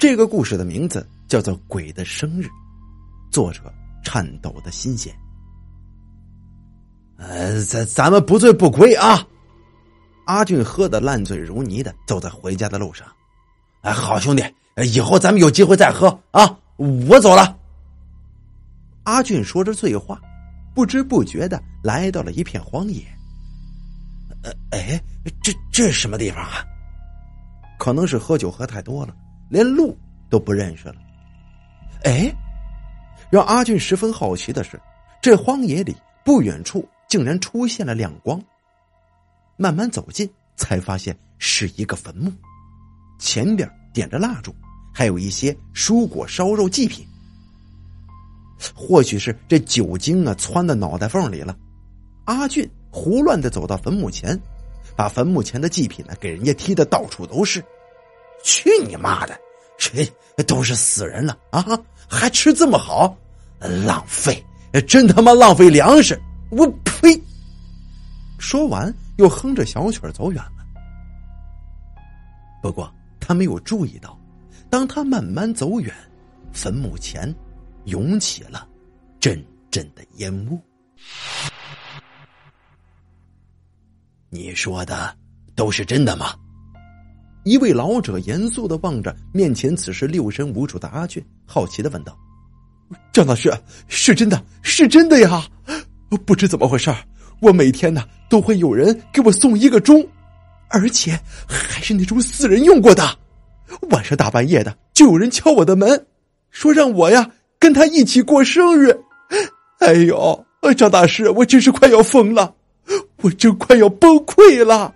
这个故事的名字叫做《鬼的生日》，作者颤抖的心弦。呃，咱咱们不醉不归啊！阿俊喝得烂醉如泥的走在回家的路上。哎，好兄弟，以后咱们有机会再喝啊！我走了。阿俊说着醉话，不知不觉的来到了一片荒野。呃，哎，这这是什么地方啊？可能是喝酒喝太多了，连路都不认识了。哎，让阿俊十分好奇的是，这荒野里不远处竟然出现了亮光。慢慢走近，才发现是一个坟墓，前边点着蜡烛，还有一些蔬果、烧肉祭品。或许是这酒精啊窜到脑袋缝里了，阿俊胡乱的走到坟墓前。把坟墓前的祭品呢，给人家踢的到处都是。去你妈的！这都是死人了啊，还吃这么好，浪费！真他妈浪费粮食！我呸！说完，又哼着小曲走远了。不过他没有注意到，当他慢慢走远，坟墓前涌起了阵阵的烟雾。你说的都是真的吗？一位老者严肃的望着面前此时六神无主的阿俊，好奇的问道：“张大师，是真的，是真的呀！不知怎么回事我每天呢都会有人给我送一个钟，而且还是那种死人用过的。晚上大半夜的，就有人敲我的门，说让我呀跟他一起过生日。哎呦，张大师，我真是快要疯了！”我真快要崩溃了。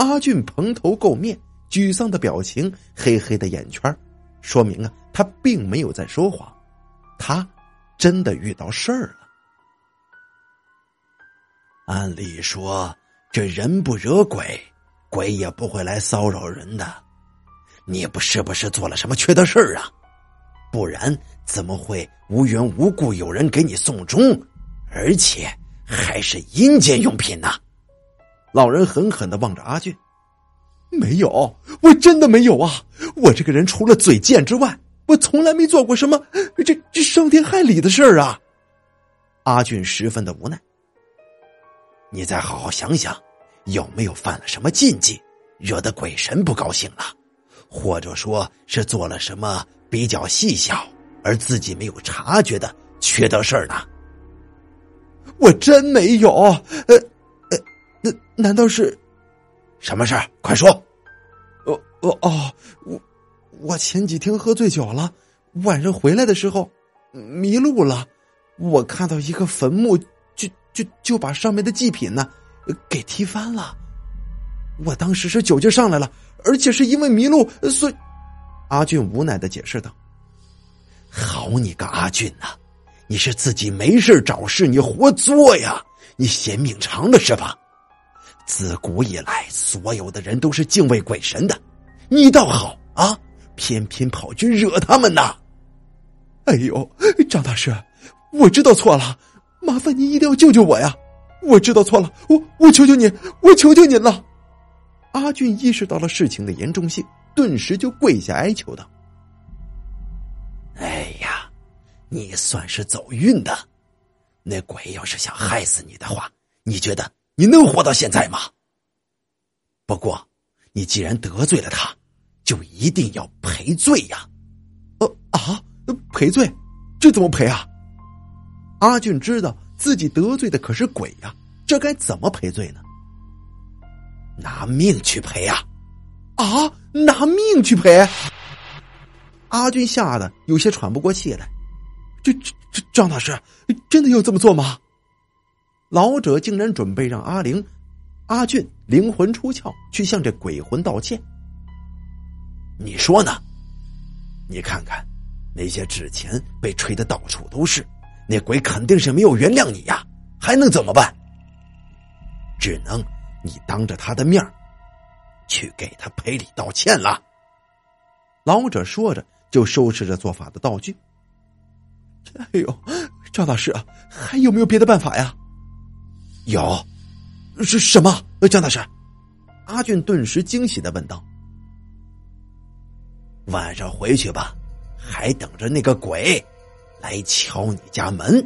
阿俊蓬头垢面、沮丧的表情，黑黑的眼圈，说明啊，他并没有在说谎，他真的遇到事儿了。按理说，这人不惹鬼，鬼也不会来骚扰人的。你不是不是做了什么缺德事儿啊？不然怎么会无缘无故有人给你送钟，而且？还是阴间用品呢？老人狠狠的望着阿俊，没有，我真的没有啊！我这个人除了嘴贱之外，我从来没做过什么这这伤天害理的事儿啊！阿俊十分的无奈。你再好好想想，有没有犯了什么禁忌，惹得鬼神不高兴了，或者说是做了什么比较细小而自己没有察觉的缺德事儿呢？我真没有，呃，那难道是什么事儿？快说！哦哦哦，我我前几天喝醉酒了，晚上回来的时候迷路了，我看到一个坟墓，就就就把上面的祭品呢给踢翻了。我当时是酒劲上来了，而且是因为迷路，所以阿俊无奈的解释道：“好你个阿俊呐！”你是自己没事找事，你活作呀！你嫌命长了是吧？自古以来，所有的人都是敬畏鬼神的，你倒好啊，偏偏跑去惹他们呐！哎呦，张大师，我知道错了，麻烦您一定要救救我呀！我知道错了，我我求求您，我求求您了！阿俊意识到了事情的严重性，顿时就跪下哀求道：“哎呀！”你算是走运的，那鬼要是想害死你的话，你觉得你能活到现在吗？不过，你既然得罪了他，就一定要赔罪呀！呃啊，赔罪？这怎么赔啊？阿俊知道自己得罪的可是鬼呀，这该怎么赔罪呢？拿命去赔啊！啊，拿命去赔！阿俊吓得有些喘不过气来。这这这，张大师真的要这么做吗？老者竟然准备让阿玲、阿俊灵魂出窍，去向这鬼魂道歉。你说呢？你看看，那些纸钱被吹的到处都是，那鬼肯定是没有原谅你呀，还能怎么办？只能你当着他的面去给他赔礼道歉了。老者说着，就收拾着做法的道具。哎呦，赵大师啊，还有没有别的办法呀？有，是什么？江大师，阿俊顿时惊喜的问道：“晚上回去吧，还等着那个鬼来敲你家门。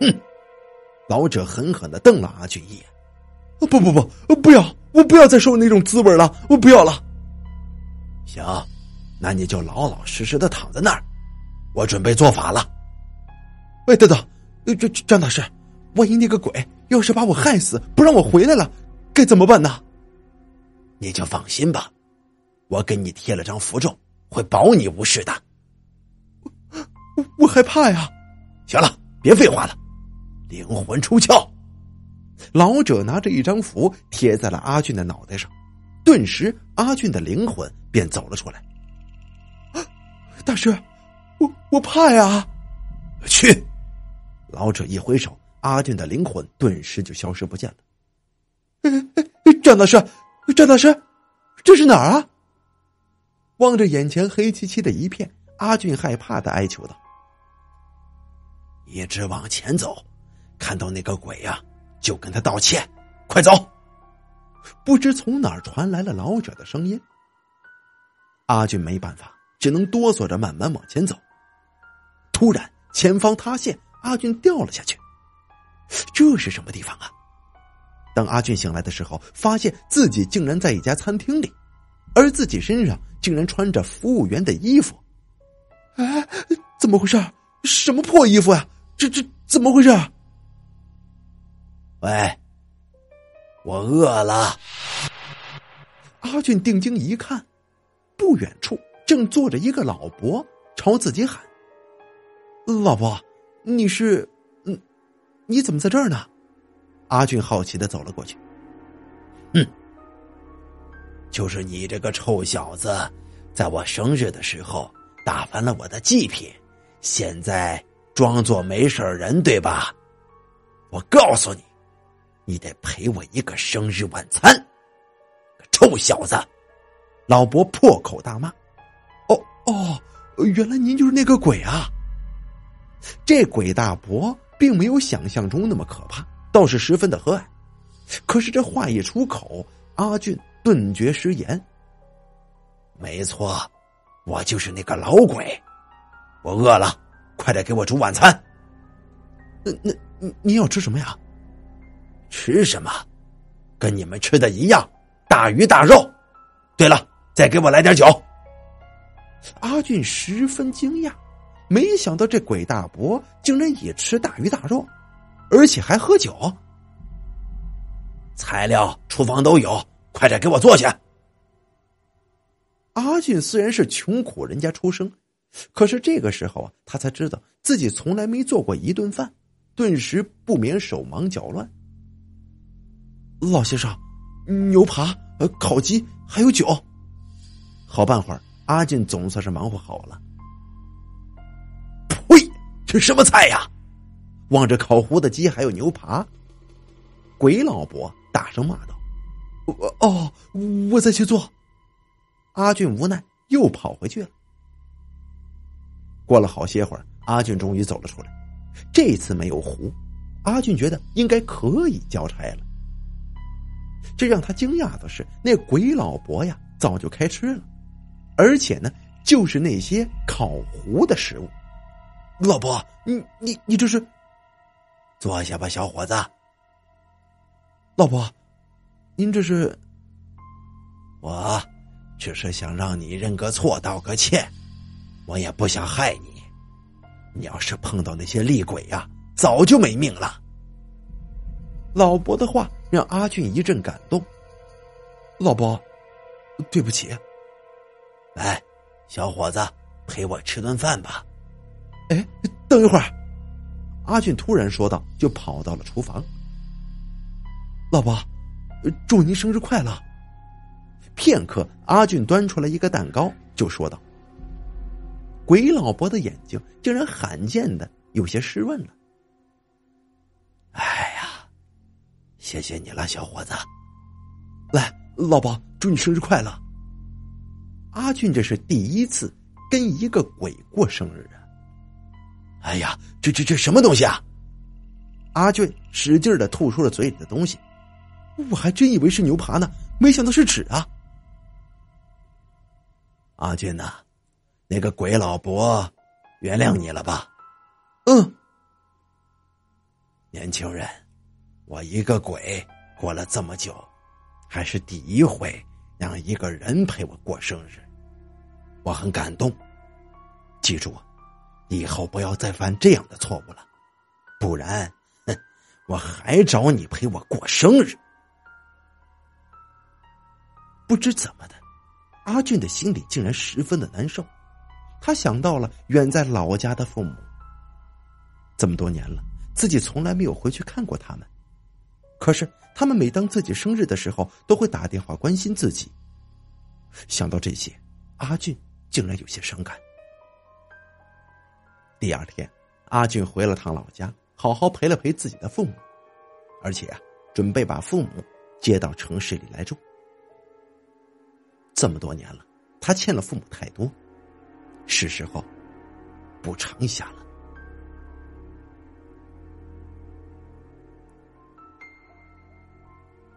哼！老者狠狠的瞪了阿俊一眼。不不不，不要！我不要再受那种滋味了，我不要了。行，那你就老老实实的躺在那儿，我准备做法了。喂，等等，这张大师，万一那个鬼要是把我害死，不让我回来了，该怎么办呢？你就放心吧，我给你贴了张符咒，会保你无事的。我我害怕呀！行了，别废话了，灵魂出窍。老者拿着一张符贴在了阿俊的脑袋上，顿时阿俊的灵魂便走了出来。大师，我我怕呀！去！老者一挥手，阿俊的灵魂顿时就消失不见了。哎哎张大师，张大师，这是哪儿啊？望着眼前黑漆漆的一片，阿俊害怕的哀求道：“一直往前走，看到那个鬼呀！”就跟他道歉，快走！不知从哪儿传来了老者的声音。阿俊没办法，只能哆嗦着慢慢往前走。突然，前方塌陷，阿俊掉了下去。这是什么地方啊？当阿俊醒来的时候，发现自己竟然在一家餐厅里，而自己身上竟然穿着服务员的衣服。哎，怎么回事？什么破衣服呀？这这怎么回事？喂，我饿了。阿俊定睛一看，不远处正坐着一个老伯，朝自己喊：“老伯，你是……你怎么在这儿呢？”阿俊好奇的走了过去。嗯，就是你这个臭小子，在我生日的时候打翻了我的祭品，现在装作没事人对吧？我告诉你。你得赔我一个生日晚餐，臭小子！老伯破口大骂。哦哦，原来您就是那个鬼啊！这鬼大伯并没有想象中那么可怕，倒是十分的和蔼。可是这话一出口，阿俊顿觉失言。没错，我就是那个老鬼。我饿了，快点给我煮晚餐。那那，你你要吃什么呀？吃什么？跟你们吃的一样，大鱼大肉。对了，再给我来点酒。阿俊十分惊讶，没想到这鬼大伯竟然也吃大鱼大肉，而且还喝酒。材料厨房都有，快点给我做去。阿俊虽然是穷苦人家出生，可是这个时候啊，他才知道自己从来没做过一顿饭，顿时不免手忙脚乱。老先生，牛扒、呃，烤鸡还有酒。好半会儿，阿俊总算是忙活好了。这什么菜呀？望着烤糊的鸡还有牛扒，鬼老伯大声骂道：“我哦，我再去做。”阿俊无奈又跑回去了。过了好些会儿，阿俊终于走了出来。这次没有糊，阿俊觉得应该可以交差了。这让他惊讶的是，那鬼老伯呀，早就开吃了，而且呢，就是那些烤糊的食物。老伯，你你你这是？坐下吧，小伙子。老伯，您这是？我只是想让你认个错，道个歉。我也不想害你。你要是碰到那些厉鬼呀，早就没命了。老伯的话。让阿俊一阵感动。老伯，对不起。来，小伙子，陪我吃顿饭吧。等一会儿，阿俊突然说道，就跑到了厨房。老伯，祝您生日快乐。片刻，阿俊端出来一个蛋糕，就说道：“鬼老伯的眼睛竟然罕见的有些湿润了。”哎呀谢谢你了，小伙子。来，老伯，祝你生日快乐。阿俊这是第一次跟一个鬼过生日啊！哎呀，这这这什么东西啊？阿俊使劲的吐出了嘴里的东西，我还真以为是牛扒呢，没想到是纸啊！阿俊呐，那个鬼老伯原谅你了吧？嗯。年轻人，我一个鬼过了这么久，还是第一回让一个人陪我过生日，我很感动。记住，以后不要再犯这样的错误了，不然，哼，我还找你陪我过生日。不知怎么的，阿俊的心里竟然十分的难受。他想到了远在老家的父母，这么多年了。自己从来没有回去看过他们，可是他们每当自己生日的时候，都会打电话关心自己。想到这些，阿俊竟然有些伤感。第二天，阿俊回了趟老家，好好陪了陪自己的父母，而且啊，准备把父母接到城市里来住。这么多年了，他欠了父母太多，是时候补偿一下了。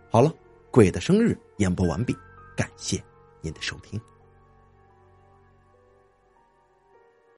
好了，鬼的生日演播完毕，感谢您的收听。